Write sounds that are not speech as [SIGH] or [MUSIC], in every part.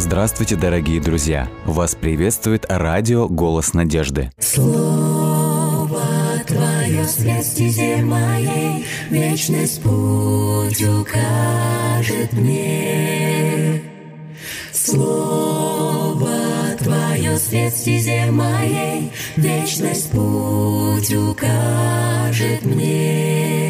Здравствуйте, дорогие друзья! Вас приветствует радио «Голос надежды». Слово Твое свет стезе моей, Вечность путь укажет мне. Слово Твое свет стезе моей, Вечность путь укажет мне.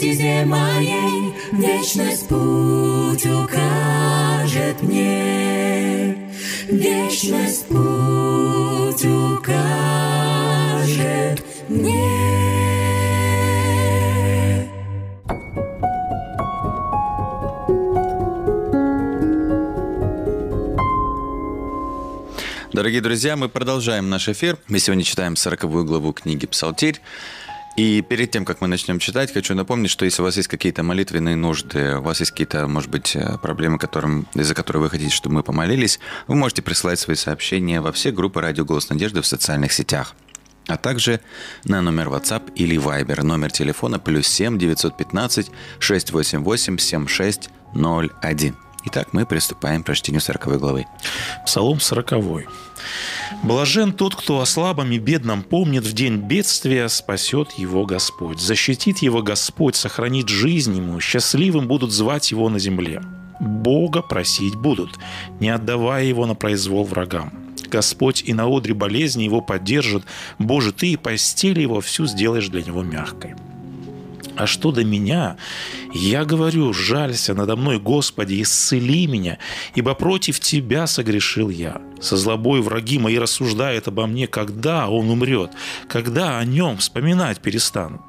Стезе моей, Вечность путь укажет мне. Вечность путь укажет мне. Дорогие друзья, мы продолжаем наш эфир. Мы сегодня читаем 40 главу книги «Псалтирь». И перед тем, как мы начнем читать, хочу напомнить, что если у вас есть какие-то молитвенные нужды, у вас есть какие-то, может быть, э, проблемы, которым, из-за которых вы хотите, чтобы мы помолились, вы можете присылать свои сообщения во все группы «Радио Голос Надежды» в социальных сетях а также на номер WhatsApp или Viber, номер телефона плюс 7 915 688 7601. Итак, мы приступаем к прочтению 40 главы. Псалом 40. «Блажен тот, кто о слабом и бедном помнит в день бедствия, спасет его Господь. Защитит его Господь, сохранит жизнь ему, счастливым будут звать его на земле. Бога просить будут, не отдавая его на произвол врагам. Господь и на одре болезни его поддержит. Боже, ты и постель его всю сделаешь для него мягкой. А что до меня? Я говорю, жалься надо мной, Господи, исцели меня, ибо против Тебя согрешил я. Со злобой враги мои рассуждают обо мне, когда он умрет, когда о нем вспоминать перестанут.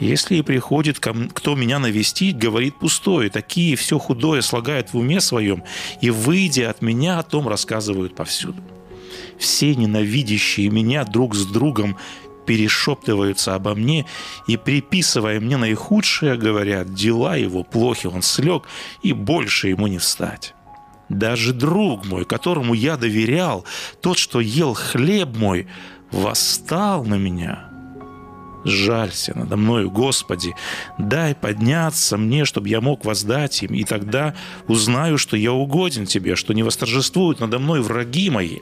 Если и приходит кто меня навестить, говорит пустое, такие все худое слагают в уме своем, и, выйдя от меня, о том рассказывают повсюду. Все ненавидящие меня друг с другом перешептываются обо мне и, приписывая мне наихудшее, говорят, дела его плохи, он слег, и больше ему не встать. Даже друг мой, которому я доверял, тот, что ел хлеб мой, восстал на меня. Жалься надо мною, Господи, дай подняться мне, чтобы я мог воздать им, и тогда узнаю, что я угоден Тебе, что не восторжествуют надо мной враги мои,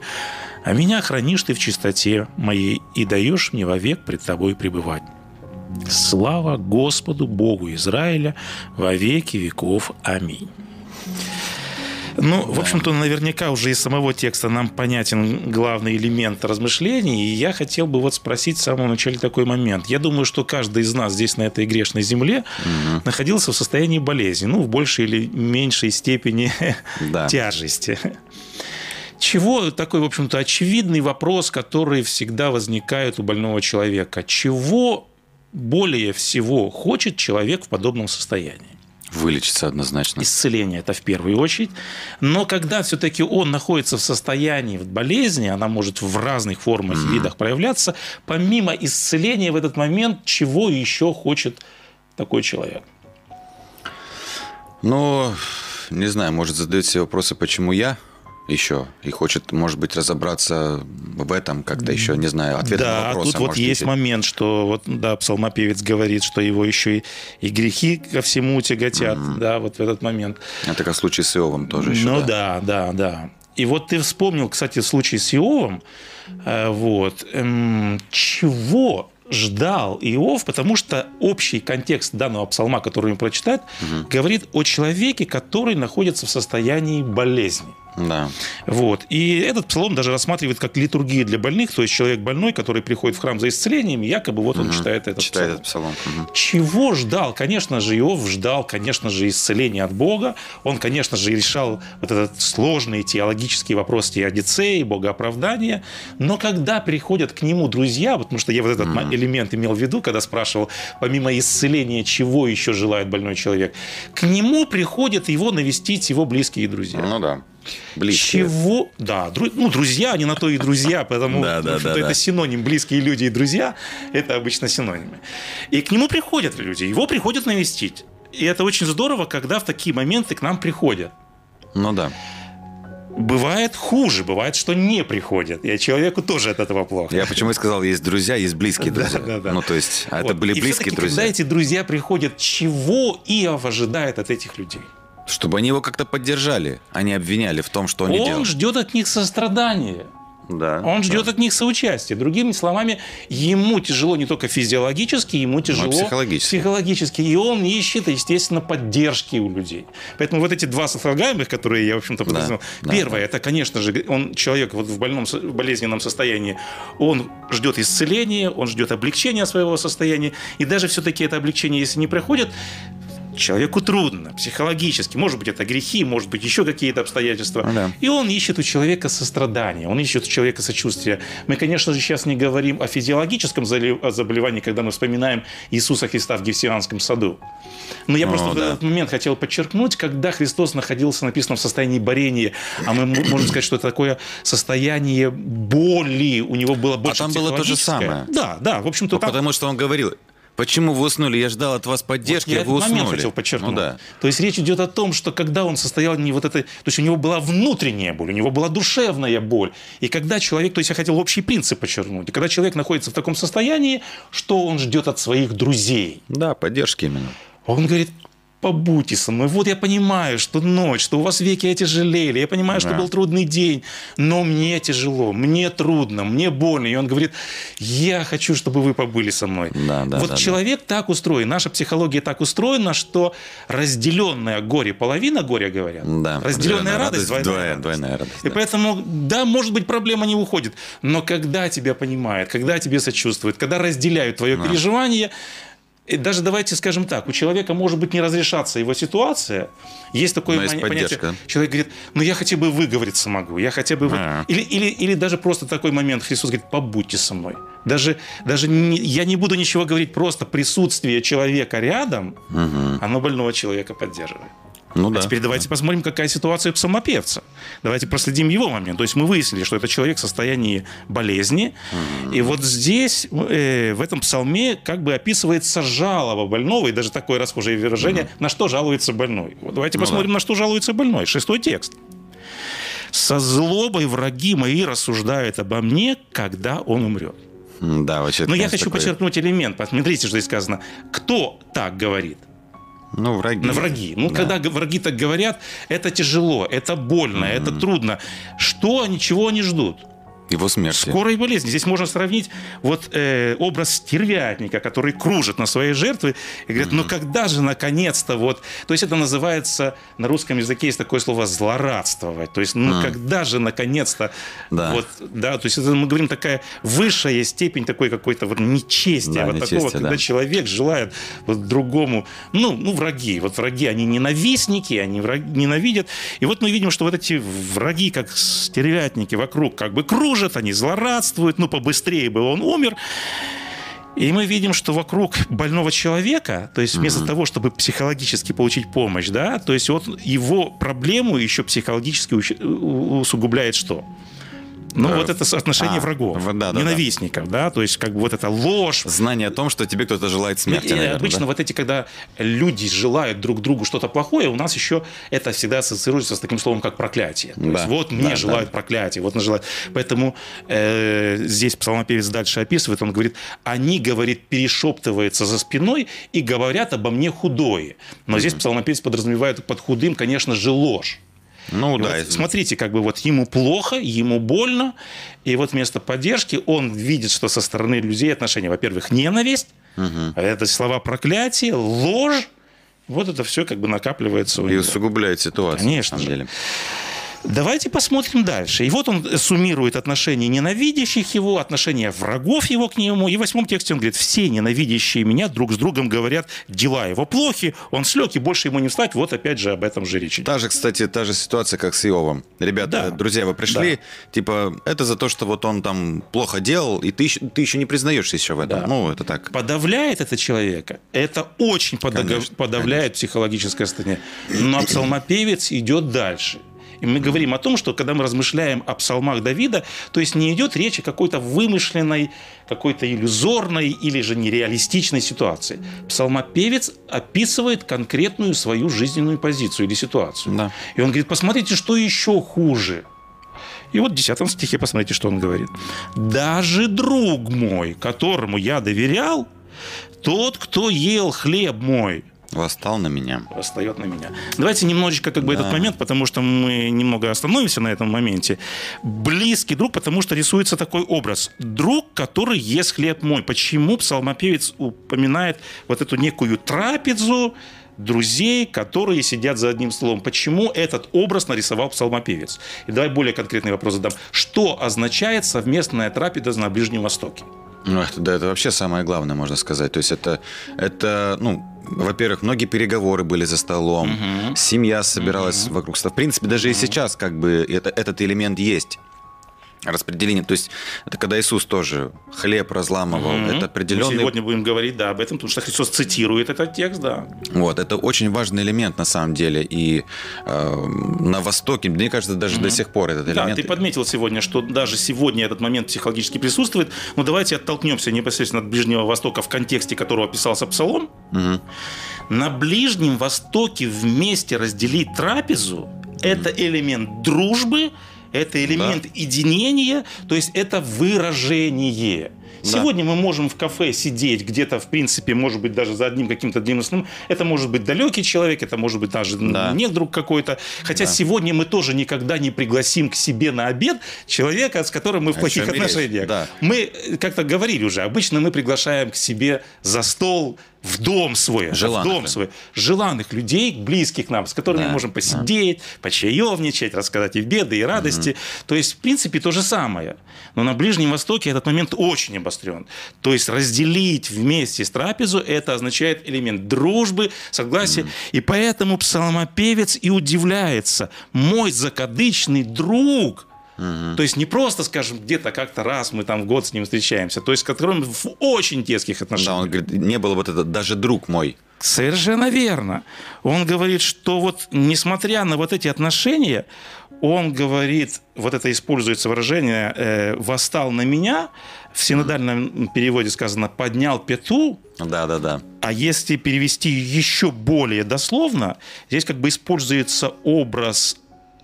а меня хранишь ты в чистоте моей и даешь мне вовек пред тобой пребывать. Слава Господу Богу Израиля во веки веков. Аминь. Ну, да. в общем-то, наверняка уже из самого текста нам понятен главный элемент размышлений. И я хотел бы вот спросить в самом начале такой момент. Я думаю, что каждый из нас здесь, на этой грешной земле, угу. находился в состоянии болезни. Ну, в большей или меньшей степени да. [LAUGHS] тяжести чего такой, в общем-то, очевидный вопрос, который всегда возникает у больного человека. Чего более всего хочет человек в подобном состоянии? Вылечиться однозначно. Исцеление это в первую очередь. Но когда все-таки он находится в состоянии болезни, она может в разных формах и видах проявляться, помимо исцеления в этот момент, чего еще хочет такой человек? Ну, не знаю, может задать себе вопросы, почему я? Еще и хочет, может быть, разобраться в этом как-то еще, не знаю, ответ да, на вопрос. тут вот есть ищет. момент, что вот, да, псалмопевец говорит, что его еще и, и грехи ко всему тяготят, mm-hmm. да, вот в этот момент. Это как случай с Иовом тоже еще, Ну да, да, да. да. И вот ты вспомнил, кстати, случай с Иовом, э, вот, эм, чего ждал Иов, потому что общий контекст данного псалма, который мы прочитаем, угу. говорит о человеке, который находится в состоянии болезни. Да. Вот. И этот псалом даже рассматривает как литургию для больных, то есть человек больной, который приходит в храм за исцелением, якобы вот он угу. читает этот читает псалом. Этот псалом. Угу. Чего ждал? Конечно же, Иов ждал, конечно же, исцеления от Бога. Он, конечно же, решал вот этот сложный теологический вопрос теодицеи, богооправдания. Но когда приходят к нему друзья, потому что я вот этот угу. элемент имел в виду, когда спрашивал, помимо исцеления, чего еще желает больной человек, к нему приходят его навестить его близкие друзья. Ну да. Близкие. Чего? Да, дру... ну, друзья, они на то и друзья, потому да, да, что да, это да. синоним. Близкие люди и друзья – это обычно синонимы. И к нему приходят люди, его приходят навестить. И это очень здорово, когда в такие моменты к нам приходят. Ну да. Бывает хуже, бывает, что не приходят. И человеку тоже от этого плохо. Я почему и сказал, есть друзья, есть близкие друзья. Да, да, да. Ну, то есть, а вот. это были и близкие друзья. когда эти друзья приходят, чего Иов ожидает от этих людей? Чтобы они его как-то поддержали, а не обвиняли в том, что они Он делают. Он ждет от них сострадания. Да, Он ждет да. от них соучастия. Другими словами, ему тяжело не только физиологически, ему тяжело психологически. психологически. И он ищет, естественно, поддержки у людей. Поэтому вот эти два сослагаемых, которые я, в общем-то, подразумевал. Да, Первое, да. это, конечно же, он человек вот в больном, в болезненном состоянии, он ждет исцеления, он ждет облегчения своего состояния. И даже все-таки это облегчение, если не приходит, человеку трудно психологически. Может быть, это грехи, может быть, еще какие-то обстоятельства. Да. И он ищет у человека сострадания, он ищет у человека сочувствия. Мы, конечно же, сейчас не говорим о физиологическом заболевании, когда мы вспоминаем Иисуса Христа в Гефсиманском саду. Но я О, просто да. в этот момент хотел подчеркнуть, когда Христос находился, написано, в состоянии борения, а мы можем сказать, что это такое состояние боли, у него было больше А там было то же самое. Да, да, в общем-то, Ну, там Потому что он говорил, почему вы уснули? Я ждал от вас поддержки, я а вы этот момент уснули. хотел подчеркнуть. Ну да. То есть речь идет о том, что когда он состоял не вот этой, то есть у него была внутренняя боль, у него была душевная боль. И когда человек, то есть я хотел общий принцип подчеркнуть, и когда человек находится в таком состоянии, что он ждет от своих друзей? Да, поддержки именно. Он говорит, побудьте со мной. Вот я понимаю, что ночь, что у вас веки отяжелели, я понимаю, что Да. был трудный день, но мне тяжело, мне трудно, мне больно. И он говорит, я хочу, чтобы вы побыли со мной. Да, да, вот да, человек так устроен, наша психология так устроена, что разделенное горе, половина горя, говорят. Да. Разделенная радость, двойная, двойная, радость. двойная радость. И да. поэтому, да, может быть, проблема не уходит, но когда тебя понимают, когда тебе сочувствуют, когда разделяют твое Да. переживание, и даже давайте скажем так, у человека может быть не разрешаться его ситуация. Есть такое есть поня- поддержка. понятие. Человек говорит, ну я хотя бы выговориться могу, я хотя бы... вы-». А. Или, или, или даже просто такой момент, Христос говорит, побудьте со мной. Даже, даже не- я не буду ничего говорить, просто присутствие человека рядом, Мгм. оно больного человека поддерживает. Ну А да. теперь давайте посмотрим, какая ситуация у псалмопевца. Давайте проследим его момент. То есть мы выяснили, что это человек в состоянии болезни. И вот здесь, э, в этом псалме, как бы описывается жалоба больного, и даже такое расхожее выражение, на что жалуется больной. Вот давайте Ну посмотрим, да. на что жалуется больной. Шестой текст. «Со злобой враги мои рассуждают обо мне, когда он умрет». Да, вообще. Но я хочу такое- подчеркнуть элемент. Посмотрите, что здесь сказано. Кто так говорит? Ну, враги. На враги. Ну, Да. когда враги так говорят, это тяжело, это больно, это трудно. Что они, чего они ждут? Его смерти. Скорой болезни. Здесь можно сравнить вот э, образ стервятника, который кружит на своей жертве и говорит, ну когда же наконец-то вот... То есть это называется, на русском языке есть такое слово «злорадствовать». То есть, ну М. когда же наконец-то... Да. Вот, да, то есть это мы говорим такая высшая степень такой какой-то вот нечестия, Да, вот такого, нечестия, когда да. человек желает вот другому, ну, ну, враги. Вот враги, они ненавистники, они враги, ненавидят. И вот мы видим, что вот эти враги, как стервятники вокруг, как бы кружат, они злорадствуют, ну, побыстрее бы он умер. И мы видим, что вокруг больного человека, то есть вместо того, чтобы психологически получить помощь, да, то есть вот его проблему еще психологически усугубляет что? Ну, Э, вот это соотношение а, врагов, да, да, да. ненавистников, да, то есть как бы вот эта ложь, Знание о том, что тебе кто-то желает смерти, и наверное, обычно да? вот эти, когда люди желают друг другу что-то плохое, у нас еще это всегда ассоциируется с таким словом, как проклятие. То Да, есть вот мне да, желают проклятие, вот мне желают. Поэтому э, здесь псалмопевец дальше описывает, он говорит, они, говорит, перешептываются за спиной и говорят обо мне худое. Но здесь псалмопевец подразумевает под худым, конечно же, ложь. Ну И да, вот смотрите, как бы вот ему плохо, ему больно, и вот вместо поддержки он видит, что со стороны людей отношения, во-первых, ненависть, а это слова проклятия, ложь, вот это все как бы накапливается у и усугубляет ситуацию, Конечно на самом деле. Давайте посмотрим дальше. И вот он суммирует отношения ненавидящих его, отношения врагов его к нему. И в восьмом тексте он говорит, все ненавидящие меня друг с другом говорят, дела его плохи, он слег, и больше ему не встать. Вот опять же об этом же речь. Та же, кстати, та же ситуация, как с Иовом. Ребята, Да. друзья, вы пришли, типа, это за то, что вот он там плохо делал, и ты, ты еще не признаешься еще в этом. Да. Ну, это так. подавляет это человека, это очень подога- Конечно, подавляет психологическое состояние. Но псалмопевец идет дальше. И мы говорим о том, что когда мы размышляем о псалмах Давида, то есть не идет речь о какой-то вымышленной, какой-то иллюзорной или же нереалистичной ситуации. Псалмопевец описывает конкретную свою жизненную позицию или ситуацию. Да. И он говорит, посмотрите, что еще хуже. И вот в 10 стихе посмотрите, что он говорит. «Даже друг мой, которому я доверял, тот, кто ел хлеб мой, Восстал на меня. восстает на меня». Давайте немножечко как бы Да. этот момент, потому что мы немного остановимся на этом моменте. Близкий друг, потому что рисуется такой образ. Друг, который ест хлеб мой. Почему псалмопевец упоминает вот эту некую трапезу, друзей, которые сидят за одним столом. Почему этот образ нарисовал псалмопевец? И давай более конкретный вопрос задам. Что означает совместная трапеза на Ближнем Востоке? Это, да, это вообще самое главное, можно сказать. То есть это, это ну, во-первых, многие переговоры были за столом, семья собиралась вокруг стола. В принципе, даже и сейчас как бы это, этот элемент есть. Распределение. То есть это когда Иисус тоже хлеб разламывал. Мгм. Это определенный... Мы сегодня будем говорить, да, об этом, потому что Христос цитирует этот текст, да. Вот, это очень важный элемент на самом деле. И э, на Востоке, мне кажется, даже до сих пор этот Да, элемент... ты подметил сегодня, что даже сегодня этот момент психологически присутствует. Но давайте оттолкнемся непосредственно от Ближнего Востока в контексте которого описался Псалом. Мгм. На Ближнем Востоке вместе разделить трапезу – это элемент дружбы, это элемент единения, то есть это выражение. Да. Сегодня мы можем в кафе сидеть где-то, в принципе, может быть, даже за одним каким-то длинным сном. Это может быть далекий человек, это может быть даже Да. не друг какой-то. Хотя Да. сегодня мы тоже никогда не пригласим к себе на обед человека, с которым мы в О плохих отношениях. да. Мы э, как-то говорили уже, обычно мы приглашаем к себе за стол в дом свой, в Желанных дом людей. свой, желанных людей, близких нам, с которыми Да, мы можем посидеть, почаевничать, рассказать и беды, и радости. То есть, в принципе, то же самое. Но на Ближнем Востоке этот момент очень обострен. То есть разделить вместе с трапезу, это означает элемент дружбы, согласия. И поэтому псалмопевец и удивляется. Мой закадычный друг – то есть не просто, скажем, где-то как-то раз мы там в год с ним встречаемся, то есть с которым в очень детских отношениях. Да, он говорит, не было вот это, даже друг мой. Совершенно верно. Он говорит, что вот несмотря на вот эти отношения, он говорит, вот это используется выражение э, «восстал на меня», в синодальном переводе сказано «поднял пету», Да-да-да. а если перевести еще более дословно, здесь как бы используется образ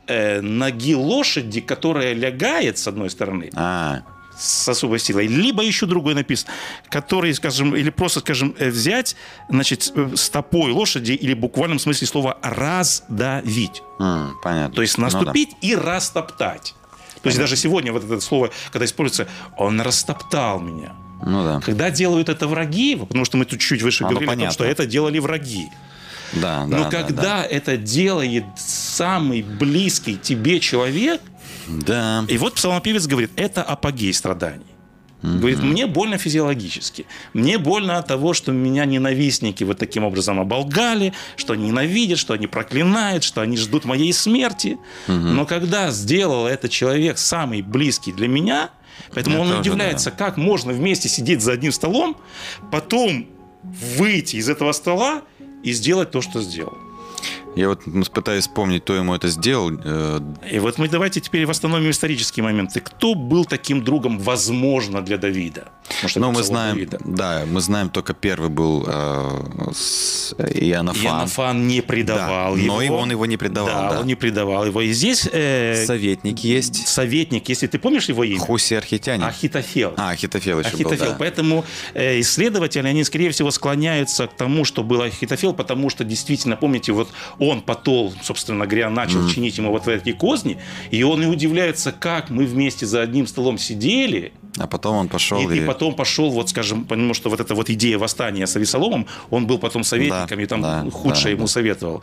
э, ноги лошади, которая лягает с одной стороны, А, с особой силой, либо еще другой написан, который, скажем, или просто, скажем, э, взять, значит, э, стопой лошади или в буквальном смысле слова раздавить. м, понятно. То есть Ну да. наступить и растоптать. То есть даже сегодня вот это слово, когда используется, он растоптал меня. Ну да. Когда делают это враги, потому что мы тут чуть выше А, ну, говорили о том, что это делали враги. Да, да, Но да, когда это делает самый близкий тебе человек, Да. и вот псалмопевец говорит, это апогей страданий. Говорит, мне больно физиологически. Мне больно от того, что меня ненавистники вот таким образом оболгали, что они ненавидят, что они проклинают, что они ждут моей смерти. Но когда сделал это человек самый близкий для меня, поэтому Это он тоже удивляется, как можно вместе сидеть за одним столом, потом выйти из этого стола и сделать то, что сделал. Я вот пытаюсь вспомнить, кто ему это сделал. Э, И вот мы давайте теперь восстановим исторические моменты. Кто был таким другом, возможно, для Давида? Ну, мы знаем, Давида. да, мы знаем только первый был э, с Иоаннафан. Иоаннафан не предавал Да, его. но и он его не предавал, Да, да. он не предавал его. И здесь э, Советник есть. советник, если ты помнишь его имя? Хуси Архитянин. Ахитофел. А, Ахитофел еще Ахитофел. был, да. Поэтому э, исследователи, они, скорее всего, склоняются к тому, что был Ахитофел, потому что действительно, помните, вот он потол, собственно говоря, начал чинить ему вот эти козни, и он и удивляется, как мы вместе за одним столом сидели, А потом он пошел и, и... и потом пошел, вот скажем, потому что вот эта вот идея восстания с Авесоломом, он был потом советником, Да, и там да, худшее да, ему да. советовал.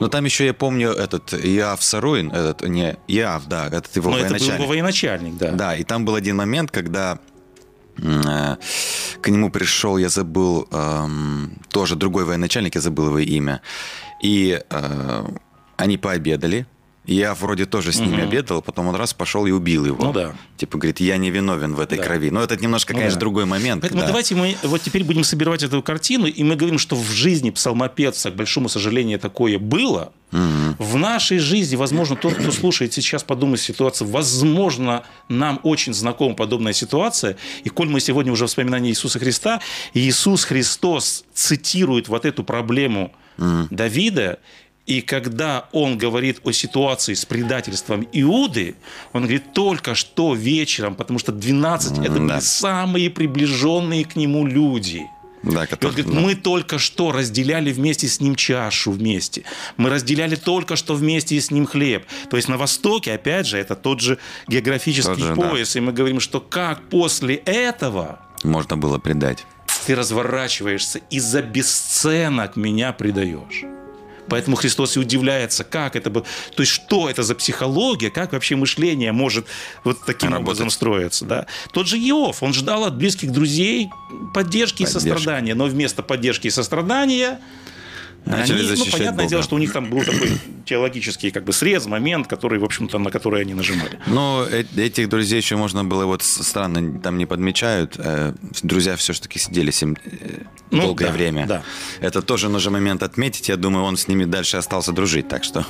Но там еще я помню этот Иав Саруин, этот, не, Иав, да, этот его Но это был военачальник. его военачальник, да. Да, и там был один момент, когда э, к нему пришел, я забыл, эм, тоже другой военачальник, я забыл его имя. И э, они пообедали. Я вроде тоже с ними обедал, потом он раз пошел и убил его. Ну да. Типа говорит, я не виновен в этой Да. крови. Но это немножко, Ну конечно, да. другой момент. Поэтому да. давайте мы вот теперь будем собирать эту картину, и мы говорим, что в жизни псалмопевца, к большому сожалению, такое было. В нашей жизни, возможно, тот, кто слушает сейчас, подумает ситуацию, возможно, нам очень знакома подобная ситуация. И коль мы сегодня уже вспоминание Иисуса Христа, Иисус Христос цитирует вот эту проблему Давида, и когда он говорит о ситуации с предательством Иуды, он говорит только что вечером, потому что 12 это да. самые приближенные к нему люди. Да, который- говорит, да. мы только что разделяли вместе с ним чашу вместе. Мы разделяли только что вместе с ним хлеб. То есть на Востоке, опять же, это тот же географический Тот же, да. пояс. И мы говорим, что как после этого Можно было предать. ты разворачиваешься и за бесценок меня предаешь. Поэтому Христос и удивляется, как это было. То есть, что это за психология, как вообще мышление может вот таким Работать. образом строиться. Да? Тот же Иов, он ждал от близких друзей поддержки и Поддержки. сострадания, но вместо поддержки и сострадания Начали они, ну, понятное Бога. дело, что у них там был такой теологический как бы срез, момент, который, в общем-то, на который они нажимали. Но э- этих друзей еще можно было, вот странно, там не подмечают, э, друзья все-таки сидели с ним э, Ну, долгое да, время. да. Это тоже нужно момент отметить. Я думаю, он с ними дальше остался дружить, так что...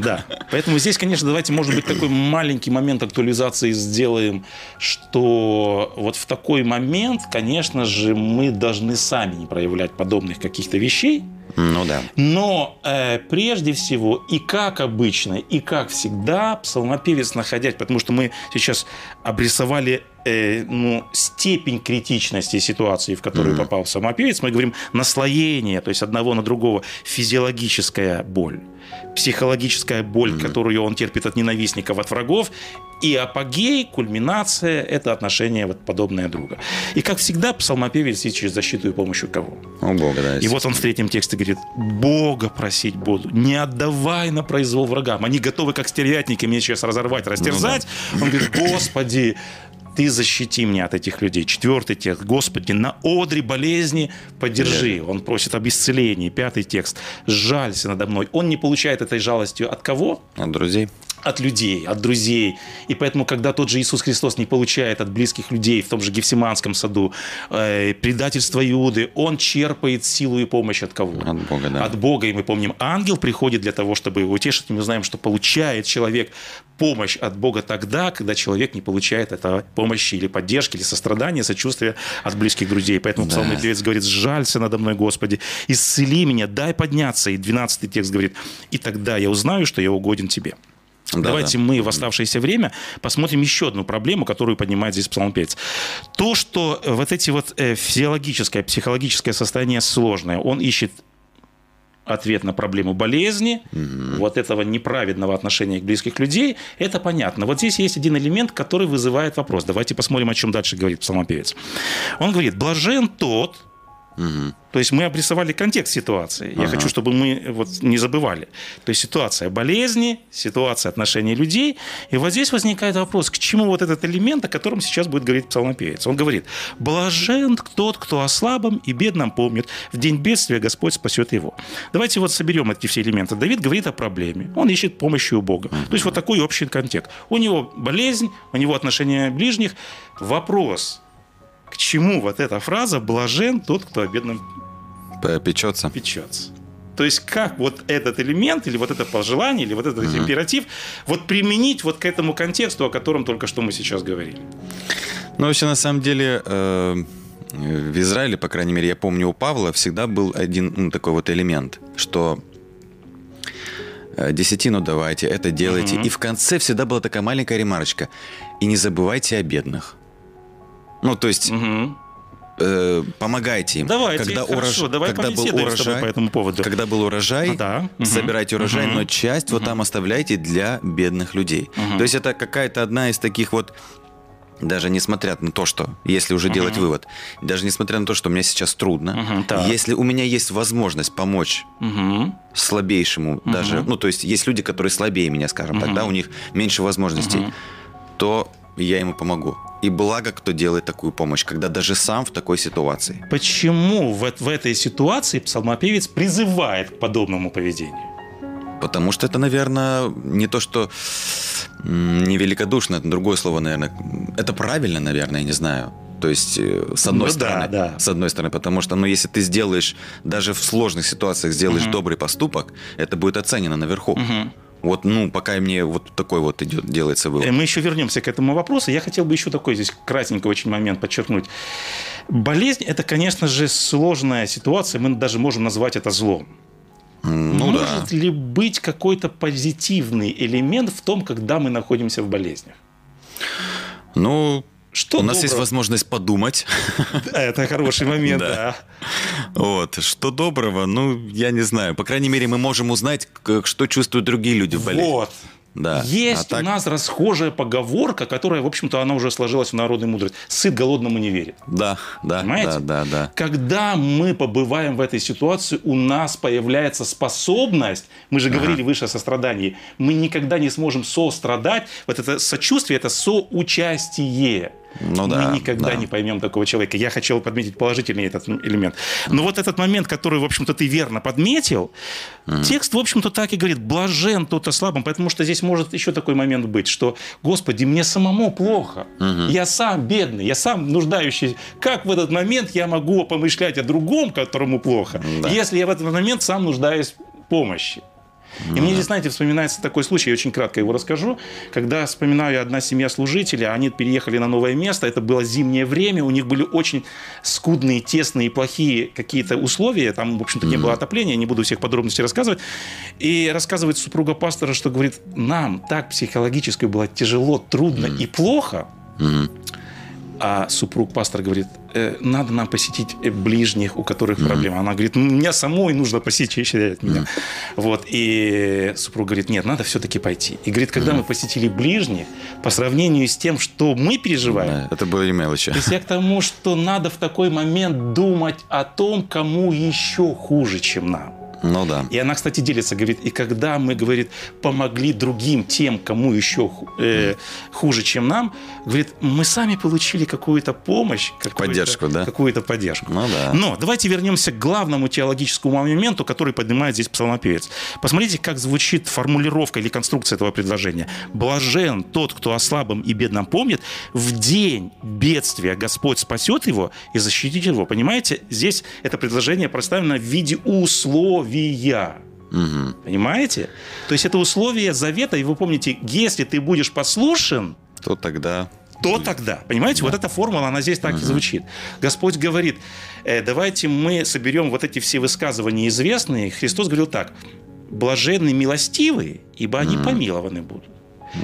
Да. Поэтому здесь, конечно, давайте, может быть, такой маленький момент актуализации сделаем, что вот в такой момент, конечно же, мы должны сами не проявлять подобных каких-то вещей, Ну да. но э, прежде всего, и как обычно, и как всегда, псалмопевец находясь, потому что мы сейчас обрисовали э, ну, степень критичности ситуации, в которую попал псалмопевец, мы говорим наслоение, то есть одного на другого, физиологическая боль, психологическая боль, которую он терпит от ненавистников, от врагов, и апогей, кульминация – это отношение вот подобное друга. И, как всегда, псалмопевец ищет через защиту и помощью кого? У Бога, да. И вот он в третьем тексте говорит, Бога просить буду, не отдавай на произвол врагам. Они готовы, как стервятники, меня сейчас разорвать, растерзать. Он говорит, Господи, ты защити меня от этих людей. Четвертый текст. Господи, на одре болезни поддержи. Он просит об исцелении. Пятый текст. Жалься надо мной. Он не получает этой жалостью от кого? От друзей. От людей, от друзей. И поэтому, когда тот же Иисус Христос не получает от близких людей в том же Гефсиманском саду э, предательство Иуды, он черпает силу и помощь от кого? От Бога, да. От Бога. И мы помним, ангел приходит для того, чтобы его утешить. И мы знаем, что получает человек помощь от Бога тогда, когда человек не получает этого помощи или поддержки, или сострадания, сочувствия от близких друзей. Поэтому Да. псалмный певец говорит, «Сжалься надо мной, Господи, исцели меня, дай подняться». И 12 текст говорит, «И тогда я узнаю, что я угоден Тебе». Да, Давайте да. мы в оставшееся время посмотрим еще одну проблему, которую поднимает здесь псалмопевец. То, что э, вот эти вот э, физиологическое, психологическое состояние сложное, он ищет ответ на проблему болезни, вот этого неправедного отношения к близких людей, это понятно. Вот здесь есть один элемент, который вызывает вопрос. Давайте посмотрим, о чем дальше говорит псалмопевец. Он говорит, блажен тот, то есть мы обрисовали контекст ситуации. Я Ага. хочу, чтобы мы вот не забывали. То есть ситуация болезни, ситуация отношений людей. И вот здесь возникает вопрос, к чему вот этот элемент, о котором сейчас будет говорить псалмопевец. Он говорит, блажен тот, кто о слабом и бедном помнит. В день бедствия Господь спасет его. Давайте вот соберем эти все элементы. Давид говорит о проблеме. Он ищет помощи у Бога. То есть вот такой общий контекст. У него болезнь, у него отношения ближних. Вопрос, к чему вот эта фраза «блажен тот, кто о бедном Печется. печется». То есть как вот этот элемент или вот это пожелание или вот этот mm-hmm. императив вот применить вот к этому контексту, о котором только что мы сейчас говорили? Ну, вообще, на самом деле, э, в Израиле, по крайней мере, я помню, у Павла всегда был один ну, такой вот элемент, что э, десятину давайте, это делайте. Mm-hmm. И в конце всегда была такая маленькая ремарочка. И не забывайте о бедных. Ну, то есть... Mm-hmm э, помогайте им. Давайте, когда хорошо, урож... давай когда был урожай, по этому поводу. Когда был урожай, а, да. собирайте урожай, угу. но часть угу. вот там оставляйте для бедных людей. Угу. То есть это какая-то одна из таких вот даже несмотря на то, что, если уже uh-huh. делать вывод, даже несмотря на то, что мне сейчас трудно, uh-huh, если у меня есть возможность помочь uh-huh. слабейшему, uh-huh. даже, ну, то есть есть люди, которые слабее меня, скажем uh-huh. так, да, у них меньше возможностей, uh-huh. то я ему помогу. И благо, кто делает такую помощь, когда даже сам в такой ситуации. Почему в, в этой ситуации псалмопевец призывает к подобному поведению? Потому что это, наверное, не то, что не великодушно, это другое слово, наверное. Это правильно, наверное, я не знаю. То есть, э, с одной ну, стороны, да, да. с одной стороны, потому что, ну, если ты сделаешь, даже в сложных ситуациях сделаешь угу. добрый поступок, это будет оценено наверху. Угу. Вот, ну, пока мне вот такой вот идет, делается вывод. Э, мы еще вернемся к этому вопросу. Я хотел бы еще такой здесь кратенький очень момент подчеркнуть. Болезнь – это, конечно же, сложная ситуация. Мы даже можем назвать это злом. Ну, Может да. ли быть какой-то позитивный элемент в том, когда мы находимся в болезнях? Ну, что У доброго? нас есть возможность подумать. Это хороший момент, да. Вот. Что доброго? Ну, я не знаю. По крайней мере, мы можем узнать, что чувствуют другие люди в болезни. Вот. Да. Есть а так... у нас расхожая поговорка, которая, в общем-то, она уже сложилась в народной мудрости. Сыт голодному не верит. Да, да, Понимаете? да, да, да. Когда мы побываем в этой ситуации, у нас появляется способность, мы же говорили ага. выше о сострадании, мы никогда не сможем сострадать. Вот это сочувствие, это соучастие. Ну, да, мы никогда да. не поймем такого человека. Я хотел подметить положительный этот элемент. Но вот этот момент, который, в общем-то, ты верно подметил, mm. текст, в общем-то, так и говорит, блажен тот ослабым, потому что здесь может еще такой момент быть, что, Господи, мне самому плохо, mm-hmm. я сам бедный, я сам нуждающийся. Как в этот момент я могу помышлять о другом, которому плохо, да. если я в этот момент сам нуждаюсь в помощи? И мне здесь, знаете, вспоминается такой случай, я очень кратко его расскажу. Когда вспоминаю одна семья служителей, они переехали на новое место, это было зимнее время, у них были очень скудные, тесные, плохие какие-то условия, там, в общем-то, не было отопления, не буду всех подробностей рассказывать. И рассказывает супруга пастора, что говорит, нам так психологически было тяжело, трудно и плохо, а супруг пастор говорит, э, надо нам посетить э, ближних, у которых mm-hmm. проблемы. Она говорит, мне самой нужно посетить меня. Mm-hmm. Вот, и супруг говорит, нет, надо все-таки пойти. И говорит, когда mm-hmm. мы посетили ближних, по сравнению с тем, что мы переживаем... Да, это было мелочи. То есть я к тому, что надо в такой момент думать о том, кому еще хуже, чем нам. Ну да. И она, кстати, делится, говорит, и когда мы, говорит, помогли другим, тем, кому еще э, хуже, чем нам, говорит, мы сами получили какую-то помощь. Какую поддержку, да? Какую-то поддержку. Ну да. Но давайте вернемся к главному теологическому моменту, который поднимает здесь псалмопевец. Посмотрите, как звучит формулировка или конструкция этого предложения. «Блажен тот, кто о слабом и бедном помнит, в день бедствия Господь спасет его и защитит его». Понимаете, здесь это предложение представлено в виде условия условия. Угу. Понимаете? То есть это условие завета, и вы помните, если ты будешь послушен, то тогда то тогда. Понимаете, да. вот эта формула, она здесь так угу. и звучит. Господь говорит, э, давайте мы соберем вот эти все высказывания известные. Христос говорил так, блаженны милостивые, ибо они угу. помилованы будут.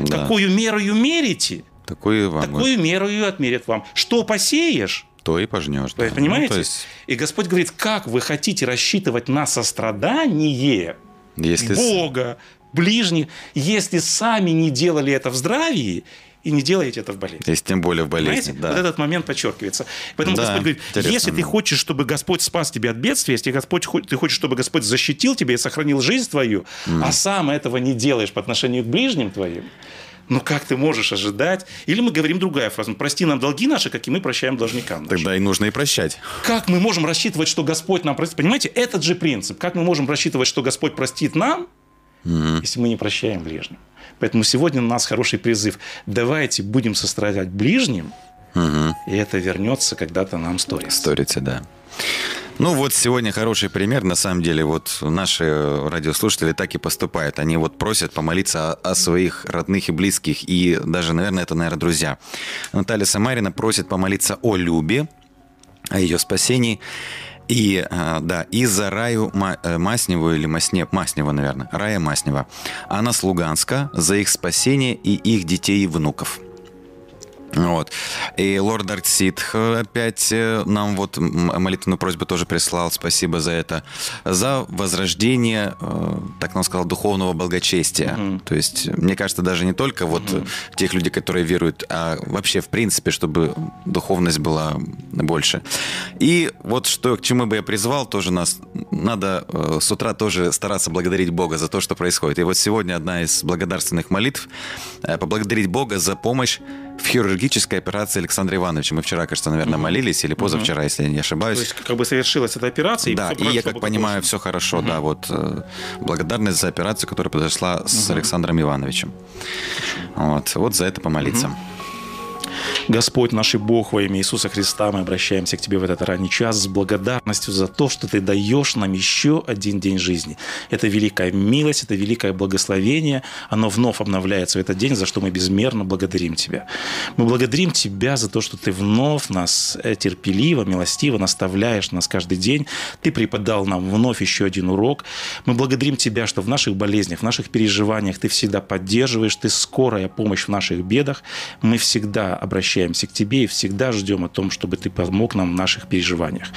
Да. Какую мерою мерите, такую, вам такую меру и отмерят вам. Что посеешь, то и пожнешь. Да. Понимаете? Ну, то есть... И Господь говорит, как вы хотите рассчитывать на сострадание если... Бога, ближних, если сами не делали это в здравии и не делаете это в болезни. Если тем более в болезни, да. Вот этот момент подчеркивается. Поэтому да, Господь говорит, если ты хочешь, чтобы Господь спас тебя от бедствия, если Господь, ты хочешь, чтобы Господь защитил тебя и сохранил жизнь твою, mm. а сам этого не делаешь по отношению к ближним твоим, ну как ты можешь ожидать? Или мы говорим другая фраза. Прости нам долги наши, как и мы прощаем должникам. Нашим. Тогда и нужно и прощать. Как мы можем рассчитывать, что Господь нам простит? Понимаете, этот же принцип. Как мы можем рассчитывать, что Господь простит нам, угу. если мы не прощаем ближним? Поэтому сегодня у нас хороший призыв. Давайте будем сострадать ближним, угу. и это вернется когда-то нам сторится. Сторится, да. Ну вот сегодня хороший пример. На самом деле вот наши радиослушатели так и поступают. Они вот просят помолиться о, о своих родных и близких. И даже, наверное, это, наверное, друзья. Наталья Самарина просит помолиться о Любе, о ее спасении. И, а, да, и за Раю э, Масневу или Масне, Маснева, наверное, Рая Маснева. Она с Луганска, за их спасение и их детей и внуков. Вот. И лорд Арксид опять э, нам вот молитвенную просьбу тоже прислал. Спасибо за это. За возрождение, э, так нам сказал, духовного благочестия. Угу. То есть, мне кажется, даже не только вот угу. тех людей, которые веруют, а вообще, в принципе, чтобы духовность была больше. И вот что, к чему бы я призвал, тоже нас надо э, с утра тоже стараться благодарить Бога за то, что происходит. И вот сегодня одна из благодарственных молитв – поблагодарить Бога за помощь в хирургической операции Александра Ивановича. Мы вчера, кажется, наверное, молились, или позавчера, угу. если я не ошибаюсь. То есть, как бы совершилась эта операция. Да, и, и я как понимаю, все хорошо, угу. да, вот э, благодарность за операцию, которая произошла угу. с Александром Ивановичем. Вот, вот за это помолиться. Угу. Господь наш и Бог во имя Иисуса Христа, мы обращаемся к Тебе в этот ранний час с благодарностью за то, что Ты даешь нам еще один день жизни. Это великая милость, это великое благословение. Оно вновь обновляется в этот день, за что мы безмерно благодарим Тебя. Мы благодарим Тебя за то, что Ты вновь нас э, терпеливо, милостиво наставляешь нас каждый день. Ты преподал нам вновь еще один урок. Мы благодарим Тебя, что в наших болезнях, в наших переживаниях Ты всегда поддерживаешь, Ты скорая помощь в наших бедах. Мы всегда обращаемся к Тебе и всегда ждем о том, чтобы Ты помог нам в наших переживаниях.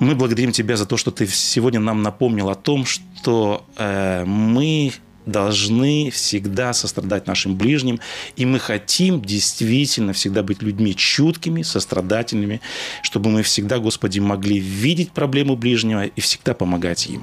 Мы благодарим Тебя за то, что Ты сегодня нам напомнил о том, что э, мы должны всегда сострадать нашим ближним, и мы хотим действительно всегда быть людьми чуткими, сострадательными, чтобы мы всегда, Господи, могли видеть проблему ближнего и всегда помогать им.